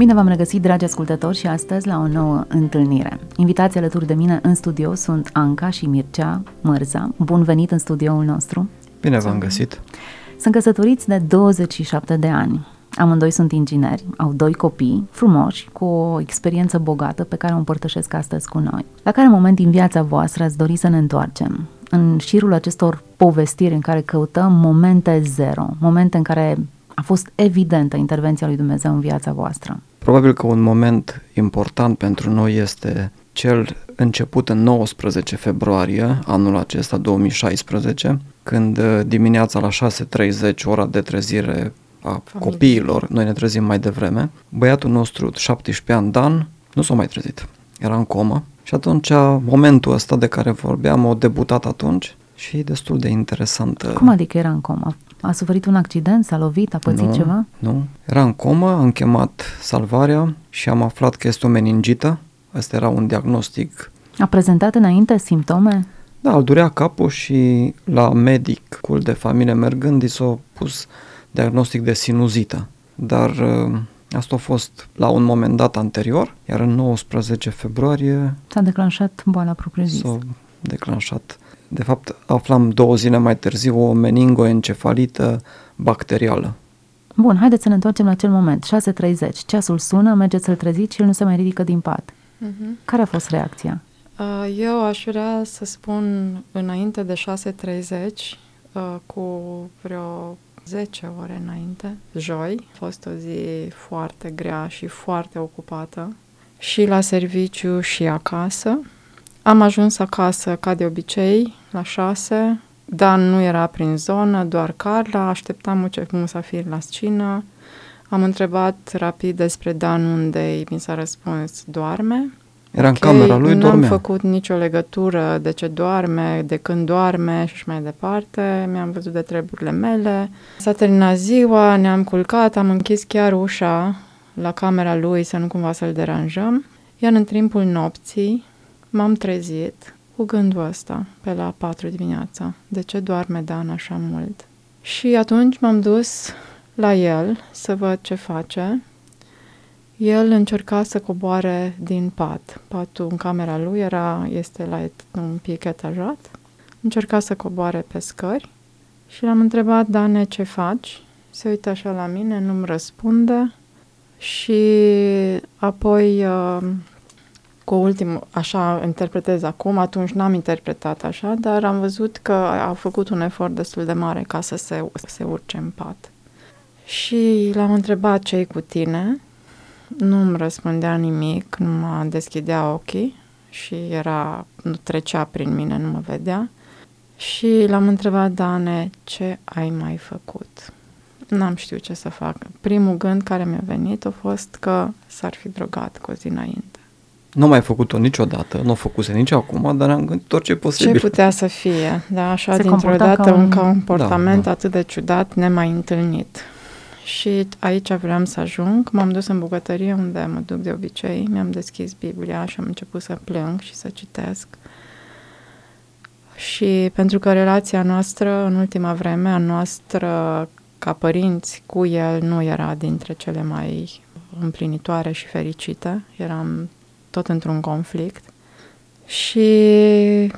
Bine v-am regăsit, dragi ascultători, și astăzi la o nouă întâlnire. Invitații alături de mine în studio sunt Anca și Mircea Mărza. Bun venit în studioul nostru! Bine v-am găsit! Sunt căsătoriți de 27 de ani. Amândoi sunt ingineri, au doi copii frumoși, cu o experiență bogată pe care o împărtășesc astăzi cu noi. La care moment din viața voastră ați dori să ne întoarcem? În șirul acestor povestiri în care căutăm momente zero, momente în care a fost evidentă intervenția lui Dumnezeu în viața voastră? Probabil că un moment important pentru noi este cel început în 19 februarie anul acesta, 2016, când uh, dimineața la 6.30, ora de trezire a Familie. copiilor, noi ne trezim mai devreme, băiatul nostru, 17 ani, Dan, nu s-a mai trezit. Era în comă și atunci momentul ăsta de care vorbeam, o debutat atunci și destul de interesant. Cum adică era în comă? A suferit un accident? S-a lovit? A pățit nu, ceva? Nu. Era în comă, am chemat salvarea și am aflat că este o meningită. Asta era un diagnostic. A prezentat înainte simptome? Da, îl durea capul și la medicul de familie mergând i s-a pus diagnostic de sinuzită. Dar uh, asta a fost la un moment dat anterior, iar în 19 februarie s-a declanșat boala propriu-zis. S-a declanșat de fapt, aflam două zile mai târziu o meningoencefalită bacterială. Bun, haideți să ne întoarcem la acel moment. 6.30, ceasul sună, mergeți să-l treziți și el nu se mai ridică din pat. Uh-huh. Care a fost reacția? Uh, eu aș vrea să spun înainte de 6.30, uh, cu vreo 10 ore înainte, joi. A fost o zi foarte grea și foarte ocupată și la serviciu și acasă. Am ajuns acasă ca de obicei, la șase. Dan nu era prin zonă, doar Carla. Așteptam musafir la scină. Am întrebat rapid despre Dan unde mi s-a răspuns doarme. Era în okay, camera lui, nu dormea. am făcut nicio legătură de ce doarme, de când doarme și mai departe. Mi-am văzut de treburile mele. S-a terminat ziua, ne-am culcat, am închis chiar ușa la camera lui să nu cumva să-l deranjăm. Iar în timpul nopții m-am trezit cu gândul ăsta pe la 4 dimineața. De ce doarme Dan așa mult? Și atunci m-am dus la el să văd ce face. El încerca să coboare din pat. Patul în camera lui era, este la un pic etajat. Încerca să coboare pe scări și l-am întrebat, Dane, ce faci? Se uită așa la mine, nu-mi răspunde și apoi uh, cu ultim, așa interpretez acum, atunci n-am interpretat așa, dar am văzut că a făcut un efort destul de mare ca să se, se urce în pat. Și l-am întrebat ce cu tine, nu îmi răspundea nimic, nu mă deschidea ochii și era, nu trecea prin mine, nu mă vedea. Și l-am întrebat, Dane, ce ai mai făcut? N-am știut ce să fac. Primul gând care mi-a venit a fost că s-ar fi drogat cu o zi înainte. Nu mai făcut-o niciodată, nu o făcuse nici acum, dar am gândit tot ce posibil. Ce putea să fie, da, așa Se dintr-o dată ca un, un comportament da, da. atât de ciudat, nemai întâlnit. Și aici vreau să ajung. M-am dus în bucătărie unde mă duc de obicei, mi-am deschis Biblia și am început să plâng și să citesc. Și pentru că relația noastră, în ultima vreme, a noastră ca părinți cu el nu era dintre cele mai împlinitoare și fericite. Eram tot într-un conflict. Și,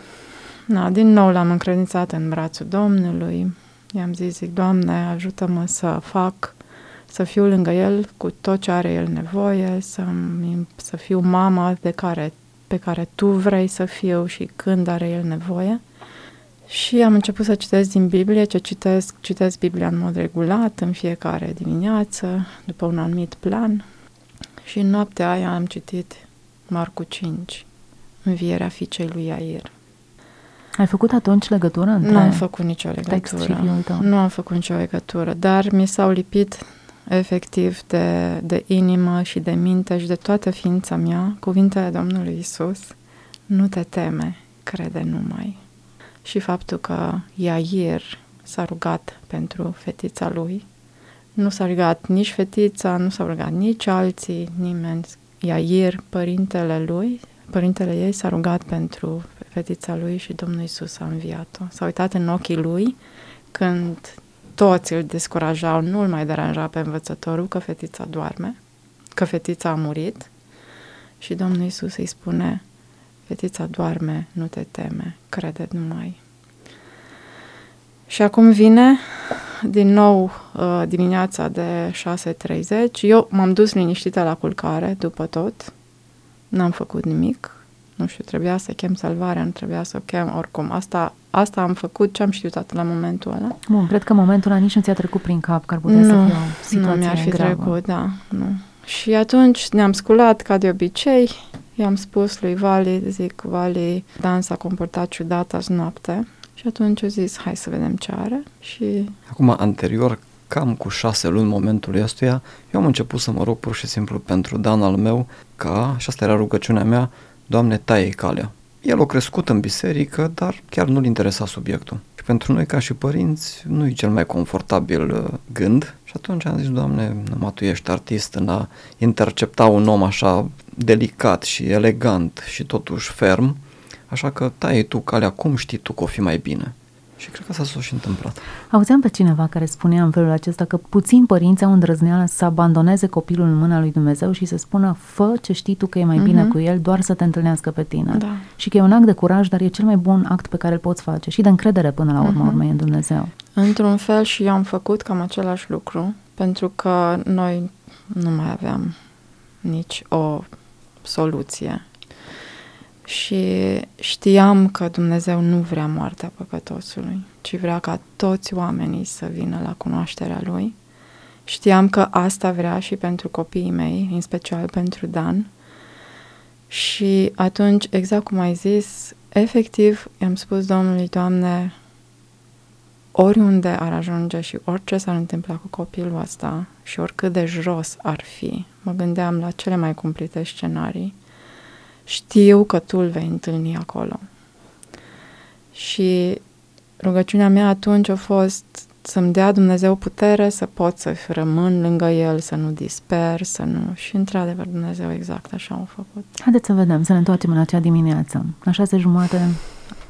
na, din nou l-am încredințat în brațul Domnului. I-am zis, zic, Doamne, ajută-mă să fac, să fiu lângă el cu tot ce are el nevoie, să, să fiu mama de care, pe care Tu vrei să fiu și când are el nevoie. Și am început să citesc din Biblie, ce citesc, citesc Biblia în mod regulat, în fiecare dimineață, după un anumit plan. Și în noaptea aia am citit Marcu 5, învierea fiicei lui Iair. Ai făcut atunci legătură între Nu am făcut nicio legătură. Nu am făcut nicio legătură, dar mi s-au lipit efectiv de, de inimă și de minte și de toată ființa mea cuvintele Domnului Isus. nu te teme, crede numai. Și faptul că Iair s-a rugat pentru fetița lui, nu s-a rugat nici fetița, nu s-a rugat nici alții, nimeni. Iair, părintele lui, părintele ei s-a rugat pentru fetița lui și Domnul Isus a înviat-o. S-a uitat în ochii lui când toți îl descurajau, nu îl mai deranja pe învățătorul că fetița doarme, că fetița a murit și Domnul Isus îi spune, fetița doarme, nu te teme, crede numai. Și acum vine din nou uh, dimineața de 6.30. Eu m-am dus liniștită la culcare după tot. N-am făcut nimic. Nu știu, trebuia să chem salvarea, nu trebuia să o chem oricum. Asta, asta am făcut ce am știut la momentul ăla. Bun, cred că momentul ăla nici nu ți-a trecut prin cap că ar putea nu, să fie o situație Nu mi-ar fi gravă. trecut, da, nu. Și atunci ne-am sculat ca de obicei. I-am spus lui Vali, zic, Vali, Dan s-a comportat ciudat azi noapte. Și atunci a zis, hai să vedem ce are. Și Acum, anterior, cam cu șase luni momentul ăstuia, eu am început să mă rog pur și simplu pentru Dan al meu ca, și asta era rugăciunea mea, Doamne, taie calea. El a crescut în biserică, dar chiar nu-l interesa subiectul. Și pentru noi, ca și părinți, nu e cel mai confortabil uh, gând. Și atunci am zis, Doamne, numai Tu ești artist în a intercepta un om așa delicat și elegant și totuși ferm, așa că taie Tu calea, cum știi Tu că o fi mai bine? Și cred că asta s-a și întâmplat. Auzeam pe cineva care spunea în felul acesta că puțini părinți au îndrăzneala să abandoneze copilul în mâna lui Dumnezeu și să spună fă ce știi tu că e mai uh-huh. bine cu el, doar să te întâlnească pe tine. Da. Și că e un act de curaj, dar e cel mai bun act pe care îl poți face și de încredere până la urmă, uh-huh. urmei în Dumnezeu. Într-un fel și eu am făcut cam același lucru, pentru că noi nu mai aveam nici o soluție. Și știam că Dumnezeu nu vrea moartea păcătosului, ci vrea ca toți oamenii să vină la cunoașterea Lui. Știam că asta vrea și pentru copiii mei, în special pentru Dan. Și atunci, exact cum ai zis, efectiv i-am spus Domnului, Doamne, oriunde ar ajunge și orice s-ar întâmpla cu copilul ăsta și oricât de jos ar fi, mă gândeam la cele mai cumplite scenarii, știu că tu îl vei întâlni acolo. Și rugăciunea mea atunci a fost să-mi dea Dumnezeu putere să pot să rămân lângă El, să nu disper, să nu... Și într-adevăr Dumnezeu exact așa a făcut. Haideți să vedem, să ne întoarcem în acea dimineață. La șase jumate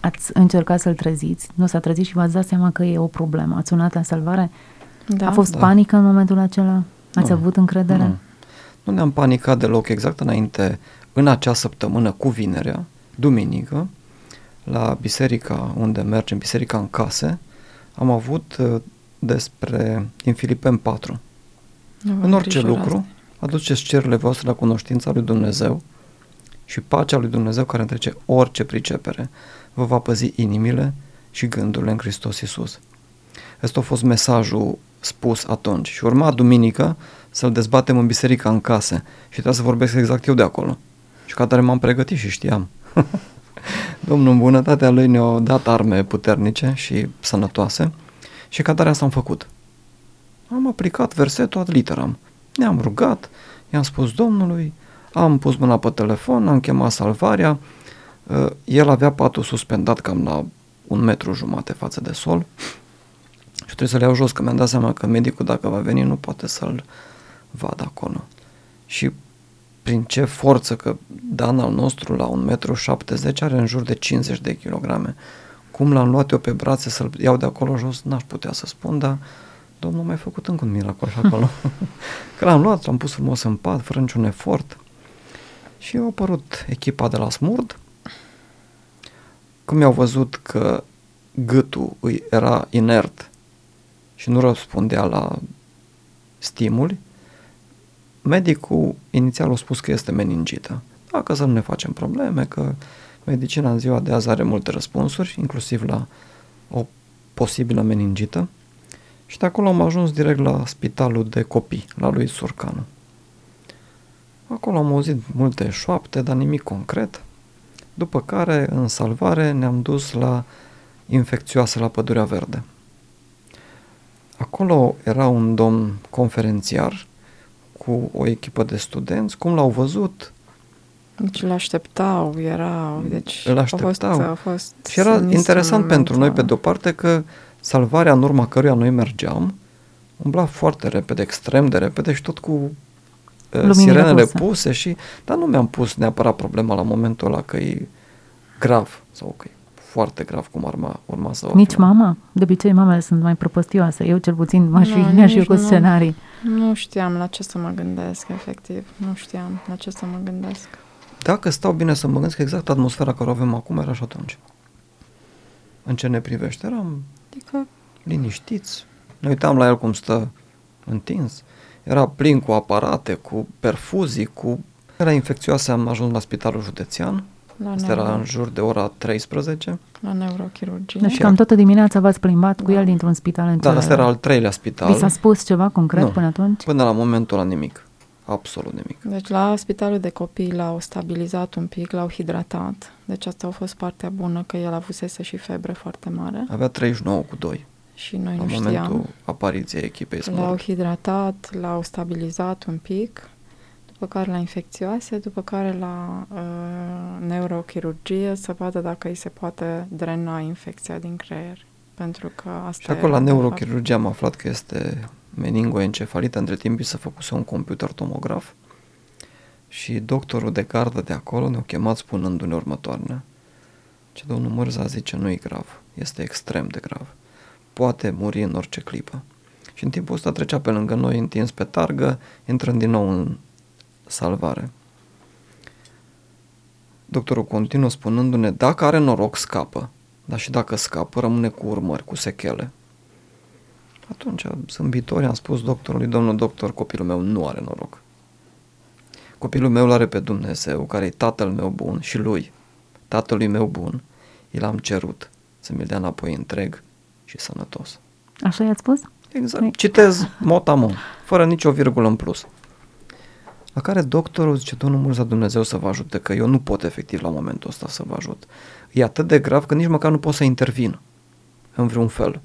ați încercat să-l treziți, nu s-a trezit și v-ați dat seama că e o problemă. Ați sunat la salvare? Da. A fost Da. panică în momentul acela? Ați Nu. avut încredere? Nu. Nu ne-am panicat deloc exact înainte, în acea săptămână cu vinerea, duminică, la biserica unde mergem, biserica în case, am avut uh, despre, din Filipen 4, Nu vă în orice îngrijorați. lucru, aduceți cerurile voastre la cunoștința lui Dumnezeu și pacea lui Dumnezeu care întrece orice pricepere vă va păzi inimile și gândurile în Hristos Iisus. Ăsta a fost mesajul spus atunci și urma duminică să-l dezbatem în biserica în case și trebuia să vorbesc exact eu de acolo. Și ca tare m-am pregătit și știam. Domnul în bunătatea lui ne-a dat arme puternice și sănătoase și ca tare asta am făcut. Am aplicat versetul ad literam. Ne-am rugat, i-am spus Domnului, am pus mâna pe telefon, am chemat salvarea, Uh, el avea patul suspendat cam la un metru jumate față de sol și trebuie să le iau jos, că mi-am dat seama că medicul dacă va veni nu poate să-l vadă acolo. Și prin ce forță, că Dan al nostru la 1,70 m are în jur de 50 de kilograme. Cum l-am luat eu pe brațe să-l iau de acolo jos, n-aș putea să spun, dar Domnul a mai făcut încă un miracol și acolo. că l-am luat, l-am pus frumos în pat, fără niciun efort. Și a apărut echipa de la Smurd. Cum i-au văzut că gâtul îi era inert și nu răspundea la stimuli, medicul inițial a spus că este meningită. Dacă să nu ne facem probleme, că medicina în ziua de azi are multe răspunsuri, inclusiv la o posibilă meningită. Și de acolo am ajuns direct la spitalul de copii, la lui Surcanu. Acolo am auzit multe șoapte, dar nimic concret. După care, în salvare, ne-am dus la infecțioasă la Pădurea Verde. Acolo era un domn conferențiar cu o echipă de studenți. Cum l-au văzut, Deci îl așteptau, erau, deci Îl așteptau. A fost, a fost Și era sinistru interesant pentru noi, pe momentul de-o parte, că salvarea în urma căruia noi mergeam umbla foarte repede, extrem de repede și tot cu uh, Luminile sirenele puse. puse și, dar nu mi-am pus neapărat problema la momentul ăla că e grav sau că e foarte grav cum urma, urma să o Nici aflăm. mama? De obicei mamele sunt mai propăstioase. Eu cel puțin m-aș fi, Nu, mi-aș fi nici cu nu. scenarii. Nu știam la ce să mă gândesc, efectiv. Nu știam la ce să mă gândesc. Dacă stau bine să mă gândesc, exact atmosfera care o avem acum era și atunci. În ce ne privește, eram Adică, liniștiți. Ne uitam la el cum stă întins. Era plin cu aparate, cu perfuzii, cu... Era infecțioasă, am ajuns la spitalul județean. La, Asta era neuro, în jur de ora 13. la neurochirurgie. Deci cam toată dimineața v-ați plimbat cu el dintr-un spital în Da, celălalt. asta era al treilea Vi s-a spital. spus ceva concret Nu. până atunci? Până la momentul ăla nimic. Absolut nimic. Deci la spitalul de copii l-au stabilizat un pic, l-au hidratat. Deci asta a fost partea bună, că el avusese și febră foarte mare Avea 39 cu 2 și noi la nu momentul știam. apariției echipei L-au Smurf. hidratat, l-au stabilizat un pic, după care la infecțioase, după care la uh, neurochirurgie să vadă dacă îi se poate drena infecția din creier. Pentru că asta Și acolo la era, de neurochirurgie am aflat că este meningoencefalită. Între timp i se făcuse un computer tomograf și doctorul de gardă de acolo ne-a chemat spunându-ne următoarele. Ce domnul Mărza zice nu e grav, este extrem de grav. Poate muri în orice clipă. Și în timpul ăsta trecea pe lângă noi întins pe targă, intrând din nou în salvare. Doctorul continuă spunându-ne, dacă are noroc, scapă. Dar și dacă scapă, rămâne cu urmări, cu sechele. Atunci, zâmbitori, am spus doctorului, domnul doctor, copilul meu nu are noroc. Copilul meu l-are pe Dumnezeu, care e tatăl meu bun și lui, tatălui meu bun, i l-am cerut să mi-l dea înapoi întreg și sănătos. Așa i-ați spus? Exact. Citez motamo, fără nicio virgulă în plus. La care doctorul zice, Domnul Murza Dumnezeu să vă ajute, că eu nu pot efectiv la momentul ăsta să vă ajut. E atât de grav că nici măcar nu pot să intervin în vreun fel.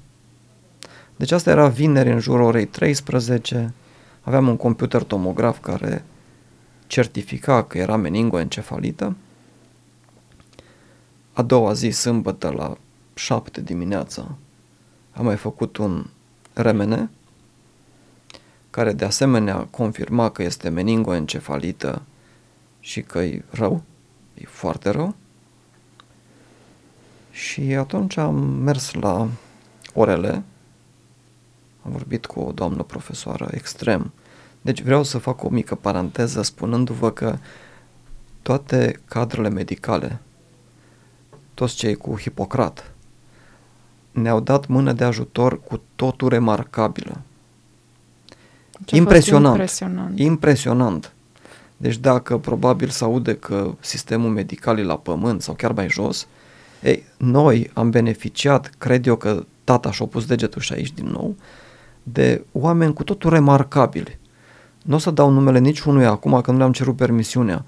Deci asta era vineri în jurul orei 13, aveam un computer tomograf care certifica că era meningoencefalită. A doua zi, sâmbătă, la 7 dimineața, am mai făcut un remene care de asemenea confirma că este meningoencefalită și că e rău, e foarte rău. Și atunci am mers la orele, am vorbit cu o doamnă profesoară extrem. Deci vreau să fac o mică paranteză spunându-vă că toate cadrele medicale, toți cei cu Hipocrat, ne-au dat mână de ajutor cu totul remarcabilă. Ce a fost Impresionant. impresionant. Impresionant. Deci dacă probabil se aude că sistemul medical e la pământ sau chiar mai jos, ei, noi am beneficiat, cred eu că tata și-a pus degetul și aici din nou, de oameni cu totul remarcabili. Nu o să dau numele niciunui acum că nu le-am cerut permisiunea,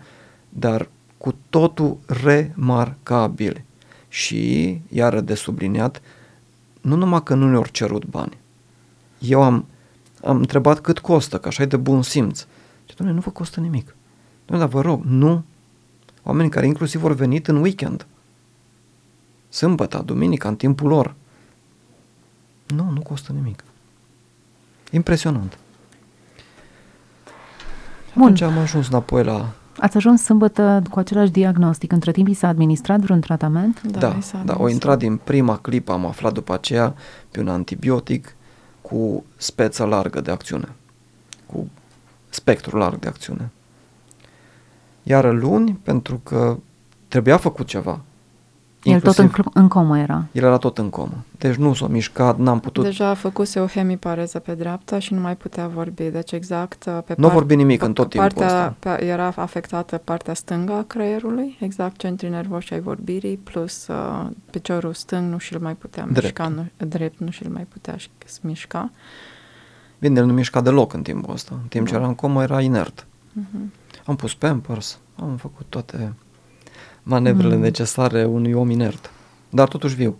dar cu totul remarcabili. Și, iară de subliniat, nu numai că nu ne-au cerut bani. Eu am, am întrebat cât costă, că așa e de bun simț. Și domnule, nu vă costă nimic. Domnule, dar vă rog, nu. Oameni care inclusiv au venit în weekend. Sâmbătă, duminica, în timpul lor. Nu, nu costă nimic. Impresionant. Și Bun. atunci am ajuns înapoi la... Ați ajuns sâmbătă cu același diagnostic. Între timp i s-a administrat vreun tratament? Da, da, mi s-a da o adus. intrat din prima clipă, am aflat după aceea pe un antibiotic cu speță largă de acțiune. Cu spectru larg de acțiune. Iar luni, pentru că trebuia făcut ceva. El tot în, cl- în comă era. El era tot în comă. Deci nu s-a mișcat, n-am putut... Deja a făcuse o hemipareză pe dreapta și nu mai putea vorbi. Deci exact uh, pe Nu a vorbit nimic în tot timpul partea, ăsta. Pe, era afectată partea stângă a creierului, exact centrii nervoși ai vorbirii, plus uh, piciorul stâng nu și-l mai putea Drept. mișca, nu, drept nu și-l mai putea și- mișca. Bine, el nu mișca deloc în timpul ăsta. În timp ce Da. era în comă, era inert. Uh-huh. Am pus Pampers, am făcut toate manevrele Mm. necesare unui om inert. Dar totuși viu.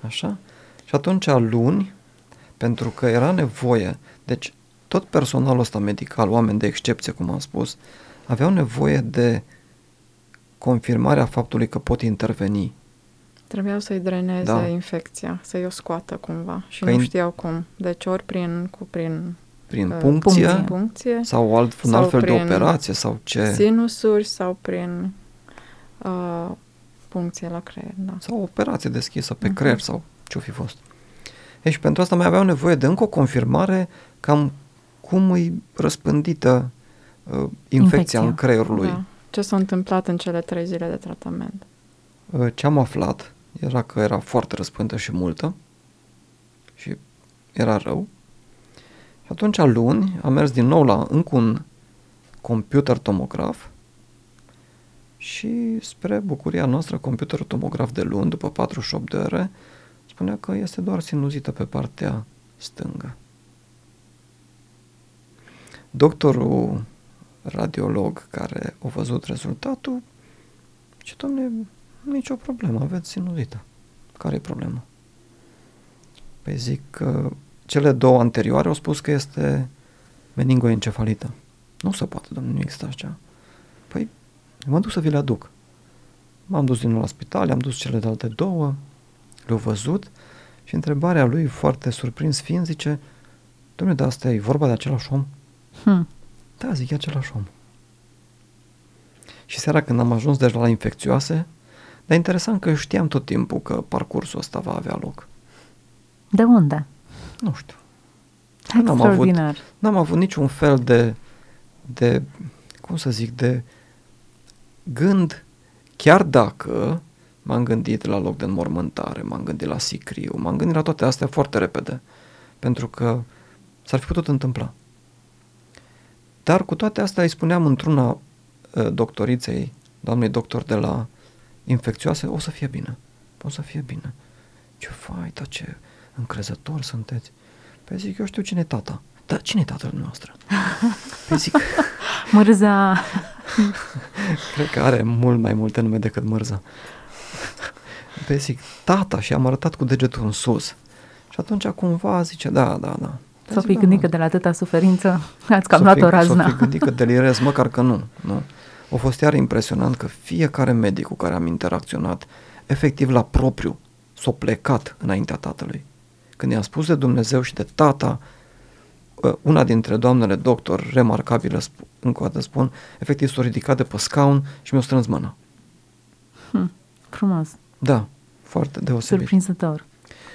Așa? Și atunci luni, pentru că era nevoie, deci tot personalul ăsta medical, oameni de excepție, cum am spus, aveau nevoie de confirmarea faptului că pot interveni. Trebuiau să-i dreneze Da. da. infecția, să-i o scoată cumva și Că nu in- știau cum. Deci ori prin, cu, prin Prin uh, puncție, puncție. puncție sau alt, un Sau alt fel de prin operație sau ce. sinusuri sau prin uh, puncție la creier. Da. Sau o operație deschisă pe Mhm. creier sau ce-o fi fost. Ei, și pentru asta mai aveau nevoie de încă o confirmare cam cum e răspândită uh, infecția, Infecția. în creierul lui. Da. Ce s-a întâmplat în cele trei zile de tratament? Uh, Ce am aflat era că era foarte răspândită și multă și era rău. Și atunci luni am mers din nou la încă un computer tomograf și spre bucuria noastră computerul tomograf de luni, după 48 de ore, spunea că este doar sinuzită pe partea stângă. Doctorul radiolog care a văzut rezultatul ce domne, nicio problemă, aveți sinuzită. Care e problema? Păi zic că cele două anterioare au spus că este meningoencefalită. Nu se poate, domnule, nu există așa. Păi, mă duc să vi le aduc. M-am dus din nou la spital, am dus cele de alte două, le-au văzut și întrebarea lui, foarte surprins fiind, zice, domnule, dar asta e vorba de același om? Hm. Da, zic, e același om. Și seara când am ajuns deja la infecțioase, dar interesant că știam tot timpul că parcursul ăsta va avea loc. De unde? Nu știu. N-am avut, Extraordinar. n-am avut niciun fel de, de, cum să zic, de gând, chiar dacă m-am gândit la loc de înmormântare, m-am gândit la sicriu, m-am gândit la toate astea foarte repede, pentru că s-ar fi putut întâmpla. Dar cu toate astea îi spuneam într-una uh, doctoriței, doamnei doctor de la infecțioase, o să fie bine, o să fie bine. Ce fai, dar ce încrezător sunteți. Păi zic, eu știu cine e tata. Dar cine e tatăl nostru? Păi zic, Mârza. cred că are mult mai multe nume decât Mărza. Păi zic, tata și am arătat cu degetul în sus. Și atunci cumva zice, da, da, da. Păi S-o zic, fi da, gândit da. că de la atâta suferință ați cam S-o luat fi- o razna. S-o fi gândit că delirez, măcar că nu. nu. A fost iar impresionant că fiecare medic cu care am interacționat, efectiv la propriu, s-a plecat înaintea tatălui. Când i-am spus de Dumnezeu și de tata, ă, una dintre doamnele doctor, remarcabilă, sp- încă o dată spun, efectiv s-a ridicat de pe scaun și mi-a strâns mâna. Hm. Frumos. Da, foarte deosebit. Surprinzător.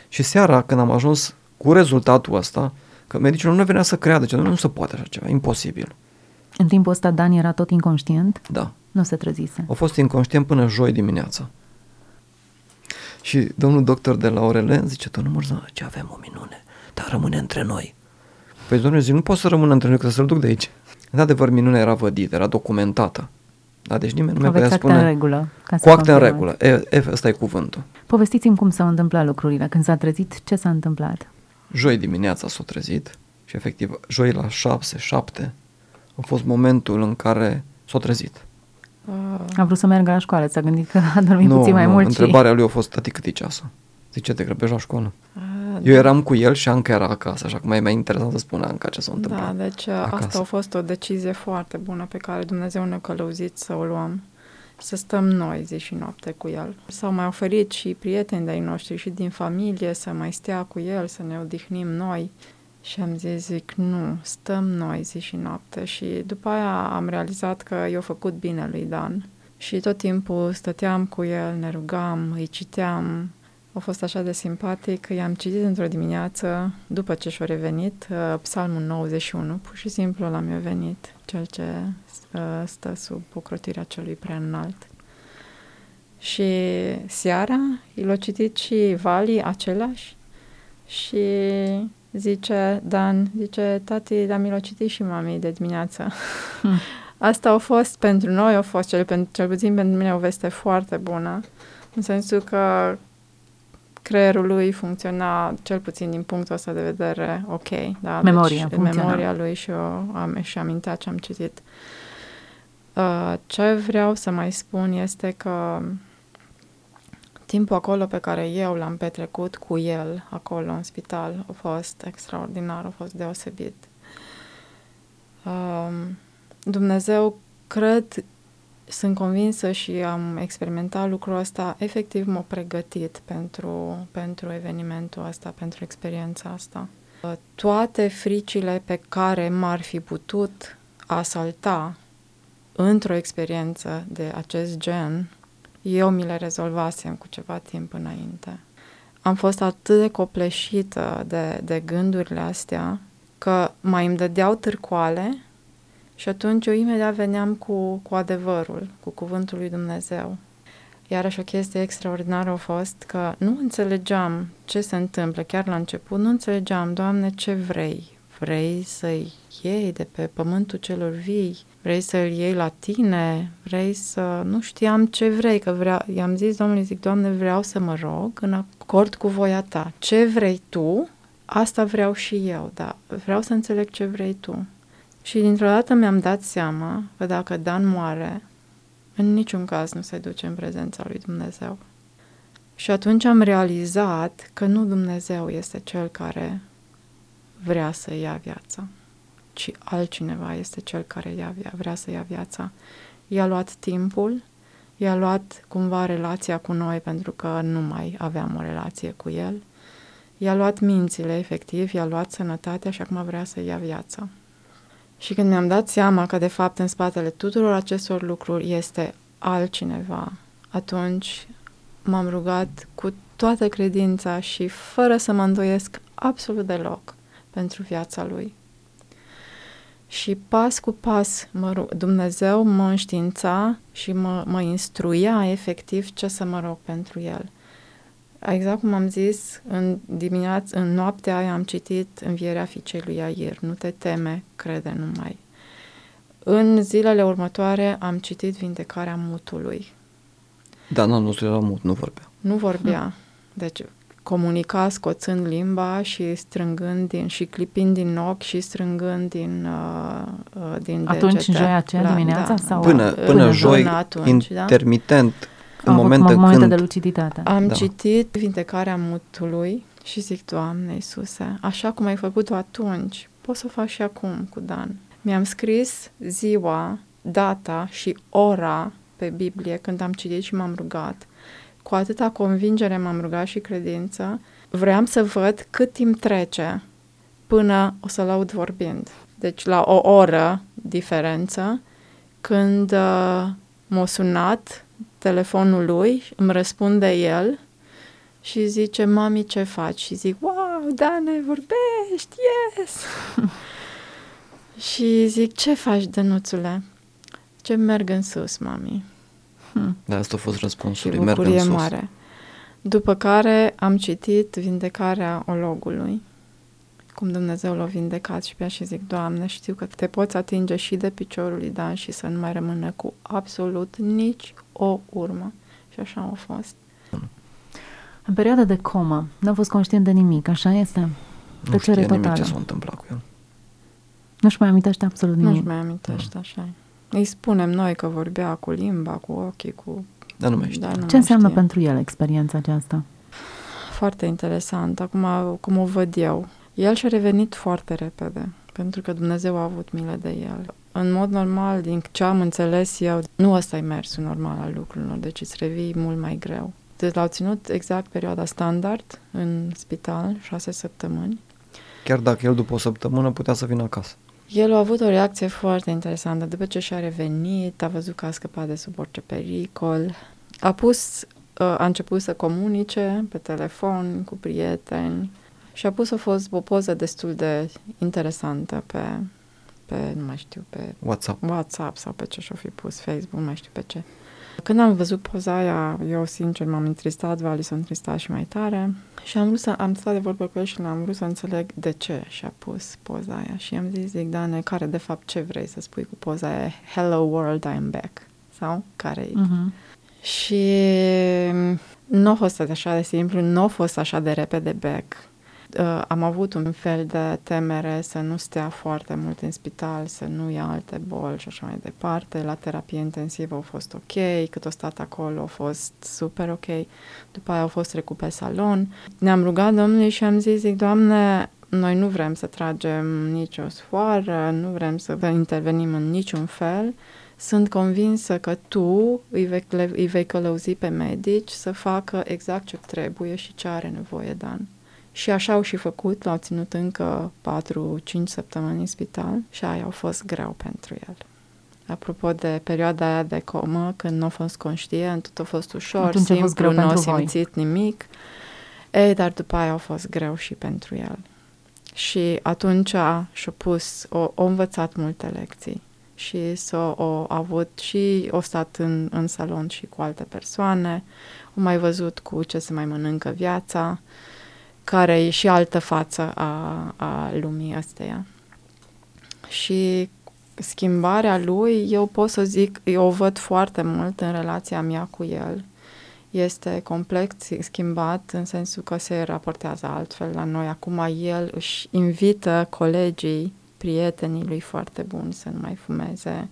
Și seara, când am ajuns cu rezultatul ăsta, că medicul nu venea să creadă, ce nu se poate așa ceva, imposibil. În timpul ăsta Dan era tot inconștient? Da. Nu se trezise. A fost inconștient până joi dimineața. Și domnul doctor de la Orelen zice, domnul Murza, ce avem o minune, dar rămâne între noi. Păi domnule, zic, nu pot să rămână între noi, că să-l duc de aici. În adevăr, minunea era vădită, era documentată. Da, deci nimeni nu mai Aveți putea acte în spune... regulă. Ca să Cu acte în confirmați. regulă. E, e, ăsta e cuvântul. Povestiți-mi cum s-au întâmplat lucrurile. Când s-a trezit, ce s-a întâmplat? Joi dimineața s-a trezit și efectiv, joi la șapte, șapte, a fost momentul în care s-a trezit. Uh, A vrut să meargă la școală, s-a gândit că a dormit puțin mai mult întrebarea lui a fost, tati, cât e ceasul? Zice, te grăbești la școală? uh, Eu eram cu el și Anca era acasă, așa că mai e mai interesant să spună Anca ce s-a Da, întâmplat. deci uh, acasă. asta a fost o decizie foarte bună pe care Dumnezeu ne-a călăuzit să o luăm. Să stăm noi zi și noapte cu el. S-au mai oferit și prieteni de-ai noștri și din familie să mai stea cu el, să ne odihnim noi. Și am zis, zic, nu, stăm noi zi și noapte. Și după aia am realizat că i-a făcut bine lui Dan. Și tot timpul stăteam cu el, ne rugam, îi citeam. A fost așa de simpatic că i-am citit într-o dimineață, după ce și-a revenit, uh, Psalmul 91, pur și simplu l-am eu venit, cel ce uh, stă sub ocrotirea celui prea înalt. Și seara l-a citit și Vali același și zice, Dan, zice, tati, dar mi l-a citit și mamei de dimineață. Hmm. Asta a fost pentru noi, a fost cel, pen- cel puțin pentru mine o veste foarte bună, în sensul că creierul lui funcționa cel puțin din punctul ăsta de vedere ok. Da? Memoria deci, funcționa. memoria lui și, o, am, și amintea ce am citit. Uh, ce vreau să mai spun este că timpul acolo pe care eu l-am petrecut cu el, acolo în spital, a fost extraordinar, a fost deosebit. Um, Dumnezeu, cred, sunt convinsă și am experimentat lucrul ăsta, efectiv m-a pregătit pentru, pentru evenimentul ăsta, pentru experiența asta. Toate fricile pe care m-ar fi putut asalta într-o experiență de acest gen, eu mi le rezolvasem cu ceva timp înainte. Am fost atât de copleșită de, de gândurile astea că mai îmi dădeau târcoale și atunci eu imediat veneam cu, cu adevărul, cu cuvântul lui Dumnezeu. Iarăși o chestie extraordinară a fost că nu înțelegeam ce se întâmplă, chiar la început, nu înțelegeam, Doamne, ce vrei? Vrei să-i iei de pe pământul celor vii? Vrei să-l iei la tine? Vrei să... Nu știam ce vrei, că vrea... i-am zis Domnului, zic, Doamne, vreau să mă rog în acord cu voia Ta. Ce vrei Tu? Asta vreau și eu, dar vreau să înțeleg ce vrei Tu. Și dintr-o dată mi-am dat seama că dacă Dan moare, în niciun caz nu se duce în prezența lui Dumnezeu. Și atunci am realizat că nu Dumnezeu este cel care vrea să ia viața, ci altcineva este cel care ia, vrea să ia viața. I-a luat timpul, i-a luat cumva relația cu noi pentru că nu mai aveam o relație cu el, i-a luat mințile, efectiv, i-a luat sănătatea și acum vrea să ia viața. Și când mi-am dat seama că, de fapt, în spatele tuturor acestor lucruri este altcineva, atunci m-am rugat cu toată credința și fără să mă îndoiesc absolut deloc pentru viața lui. Și pas cu pas mă rug, Dumnezeu mă înștiința și mă, mă instruia efectiv ce să mă rog pentru el. Exact cum am zis, în dimineață, în noaptea aia am citit Învierea fiicei lui Iair, nu te teme, crede numai. În zilele următoare am citit Vindecarea mutului. Da, nu, nu era mut, nu vorbea. Nu vorbea. Deci comunica scoțând limba și strângând din, și clipind din ochi și strângând din, uh, uh din Atunci, degete. joia aceea La, dimineața? Da, sau? Până, până, până joi, până atunci, intermitent, da? În momente, momente când... de luciditate. Am da. citit Vindecarea Mutului și zic, Doamne Iisuse, așa cum ai făcut-o atunci, pot să o fac și acum cu Dan. Mi-am scris ziua, data și ora pe Biblie când am citit și m-am rugat. Cu atâta convingere m-am rugat și credință, vreau să văd cât timp trece până o să laud vorbind. Deci la o oră diferență, când uh, m-a sunat telefonul lui, îmi răspunde el și zice, mami, ce faci? Și zic, wow, Dane, vorbești, yes! și zic, ce faci, Dănuțule? Ce merg în sus, mami? Hmm. Da, asta a fost răspunsul și lui, merg în sus. mare. După care am citit vindecarea ologului, cum Dumnezeu l-a vindecat și pe și zic, Doamne, știu că te poți atinge și de piciorul lui Dan și să nu mai rămână cu absolut nici o urmă. Și așa a fost. În perioada de comă, nu a fost conștient de nimic, așa este? Nu știe totală. nimic ce s-a întâmplat cu el. Nu-și mai amintește absolut nimic. Nu-și mai amintește, da. așa Îi spunem noi că vorbea cu limba, cu ochii, cu... Dar nu mai știe. Dar nu ce înseamnă știe. pentru el experiența aceasta? Foarte interesant. Acum, cum o văd eu. El și-a revenit foarte repede, pentru că Dumnezeu a avut milă de el. În mod normal, din ce am înțeles eu, nu ăsta e mersul normal al lucrurilor, deci îți revii mult mai greu. Deci l-au ținut exact perioada standard în spital, șase săptămâni. Chiar dacă el după o săptămână putea să vină acasă. El a avut o reacție foarte interesantă. După ce și-a revenit, a văzut că a scăpat de sub orice pericol. A pus, uh, a început să comunice pe telefon cu prieteni și a pus o, fost, o poză destul de interesantă pe, pe, nu mai știu, pe WhatsApp. WhatsApp sau pe ce și-o fi pus, Facebook, nu mai știu pe ce. Când am văzut poza aia, eu sincer m-am întristat, Vali s-a întristat și mai tare și am vrut să, am stat de vorbă cu el și l-am vrut să înțeleg de ce și-a pus poza aia și am zis, zic, Dane, care de fapt ce vrei să spui cu poza aia? Hello world, I'm back. Sau care e? Uh-huh. Și nu a fost așa de simplu, nu a fost așa de repede back uh, am avut un fel de temere să nu stea foarte mult în spital, să nu ia alte boli și așa mai departe. La terapie intensivă a fost ok, cât o stat acolo a fost super ok. După aia au fost trecut pe salon. Ne-am rugat Domnului și am zis, zic, Doamne, noi nu vrem să tragem nicio sfoară, nu vrem să intervenim în niciun fel, sunt convinsă că tu îi vei, îi vei călăuzi pe medici să facă exact ce trebuie și ce are nevoie Dan. Și așa au și făcut, l-au ținut încă 4-5 săptămâni în spital și aia au fost greu pentru el. Apropo de perioada aia de comă, când nu a fost conștient, tot a fost ușor, Atunci a fost simplu, greu nu a pentru voi. simțit nimic. Ei, dar după aia a fost greu și pentru el. Și atunci a, și-a pus, o, o învățat multe lecții și s-a o avut și o stat în, în salon și cu alte persoane, o mai văzut cu ce se mai mănâncă viața, care e și altă față a, a lumii astea. Și schimbarea lui, eu pot să zic, eu o văd foarte mult în relația mea cu el. Este complex schimbat în sensul că se raportează altfel la noi. Acum el își invită colegii, prietenii lui foarte buni să nu mai fumeze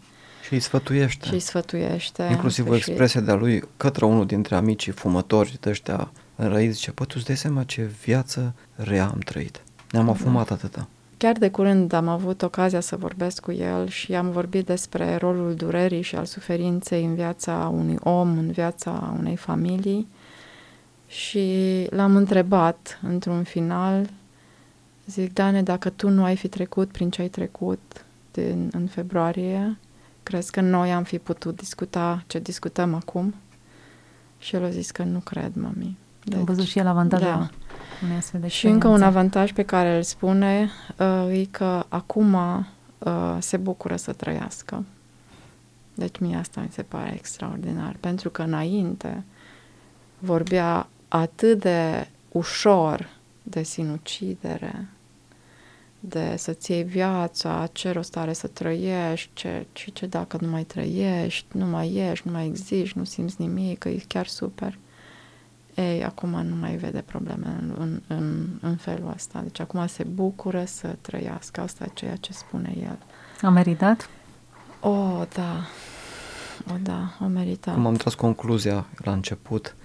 Și îi sfătuiește. și îi sfătuiește. Inclusiv o Și- expresie de-a lui către unul dintre amicii fumători de ăștia înrăiți, zice, bă, tu îți dai seama ce viață rea am trăit. Ne-am Da. afumat atâta. Chiar de curând am avut ocazia să vorbesc cu el și am vorbit despre rolul durerii și al suferinței în viața unui om, în viața unei familii și l-am întrebat într-un final, zic, Dane, dacă tu nu ai fi trecut prin ce ai trecut din, în februarie, crezi că noi am fi putut discuta ce discutăm acum? Și el a zis că nu cred, mami. Am văzut și el avantajul da. unei astfel de Și încă un experiențe. avantaj pe care îl spune uh, e că acum uh, se bucură să trăiască. Deci mie asta mi se pare extraordinar, pentru că înainte vorbea atât de ușor de sinucidere, de să-ți iei viața, ce rost are să trăiești, ce, și ce dacă nu mai trăiești, nu mai ești, nu mai existi, nu simți nimic, că e chiar super. Ei, acum nu mai vede probleme în, în, în, în felul ăsta. Deci acum se bucură să trăiască. Asta e ceea ce spune el. A meritat? O, oh, da. O, da, o merita. Cum am tras concluzia la început,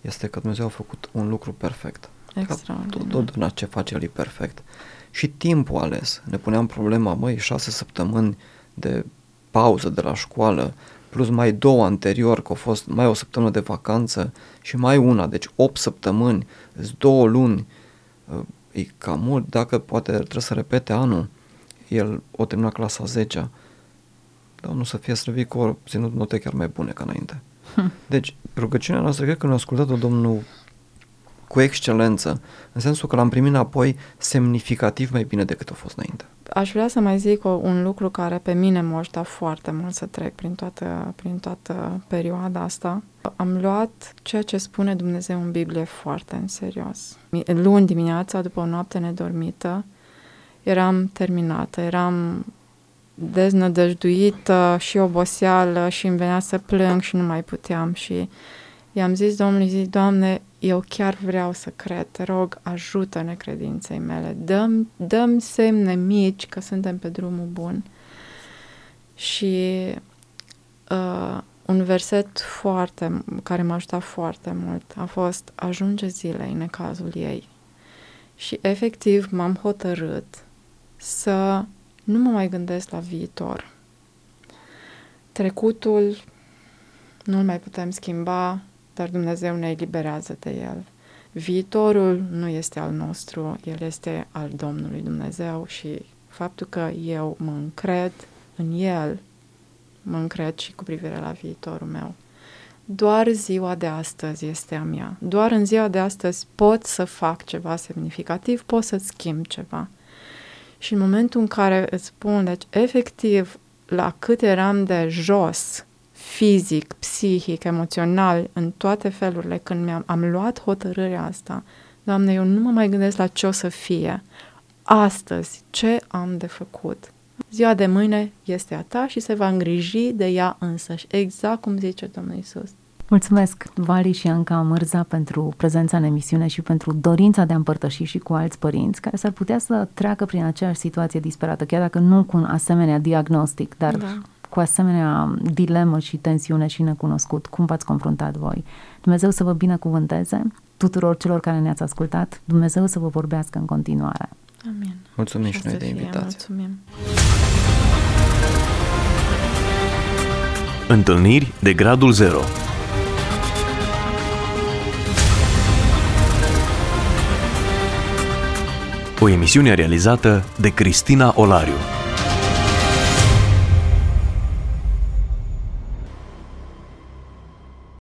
este că Dumnezeu a făcut un lucru perfect. Extraordinar. Totdeauna ce face El e perfect. Și timpul ales. Ne puneam problema, măi, șase săptămâni de pauză de la școală, plus mai două anterior, că au fost mai o săptămână de vacanță și mai una, deci 8 săptămâni, îs două luni, Uh, e cam mult, dacă poate trebuie să repete anul, el o termina clasa 10 dar nu să fie slăvit că au ținut note chiar mai bune ca înainte. Deci, rugăciunea noastră, cred că ne-a ascultat-o Domnul cu excelență, în sensul că l-am primit înapoi semnificativ mai bine decât a fost înainte. Aș vrea să mai zic o, un lucru care pe mine m-a ajutat foarte mult să trec prin toată, prin toată perioada asta. Am luat ceea ce spune Dumnezeu în Biblie foarte în serios. Luni dimineața, după o noapte nedormită, eram terminată, eram deznădăjduită și oboseală și îmi venea să plâng și nu mai puteam și i-am zis Domnului, zic, Doamne, eu chiar vreau să cred, te rog, ajută necredinței mele, dăm, dăm semne mici că suntem pe drumul bun. Și uh, un verset foarte, care m-a ajutat foarte mult a fost ajunge zilei în cazul ei. Și efectiv m-am hotărât să nu mă mai gândesc la viitor. Trecutul nu-l mai putem schimba, dar Dumnezeu ne eliberează de el. Viitorul nu este al nostru, el este al Domnului Dumnezeu și faptul că eu mă încred în el, mă încred și cu privire la viitorul meu. Doar ziua de astăzi este a mea. Doar în ziua de astăzi pot să fac ceva semnificativ, pot să schimb ceva. Și în momentul în care îți spun, deci efectiv, la cât eram de jos, fizic, psihic, emoțional, în toate felurile, când mi-am am luat hotărârea asta, Doamne, eu nu mă mai gândesc la ce o să fie. Astăzi, ce am de făcut? Ziua de mâine este a ta și se va îngriji de ea însăși, exact cum zice Domnul Isus. Mulțumesc, Vali și Anca Mârza, pentru prezența în emisiune și pentru dorința de a împărtăși și cu alți părinți care s-ar putea să treacă prin aceeași situație disperată, chiar dacă nu cu un asemenea diagnostic, dar Da. Cu asemenea dilemă și tensiune și necunoscut. Cum v-ați confruntat voi? Dumnezeu să vă binecuvânteze tuturor celor care ne-ați ascultat. Dumnezeu să vă vorbească în continuare. Amin. Mulțumim și Așa noi să de fie, invitație. Mulțumim. Întâlniri de gradul 0 O emisiune realizată de Cristina Olariu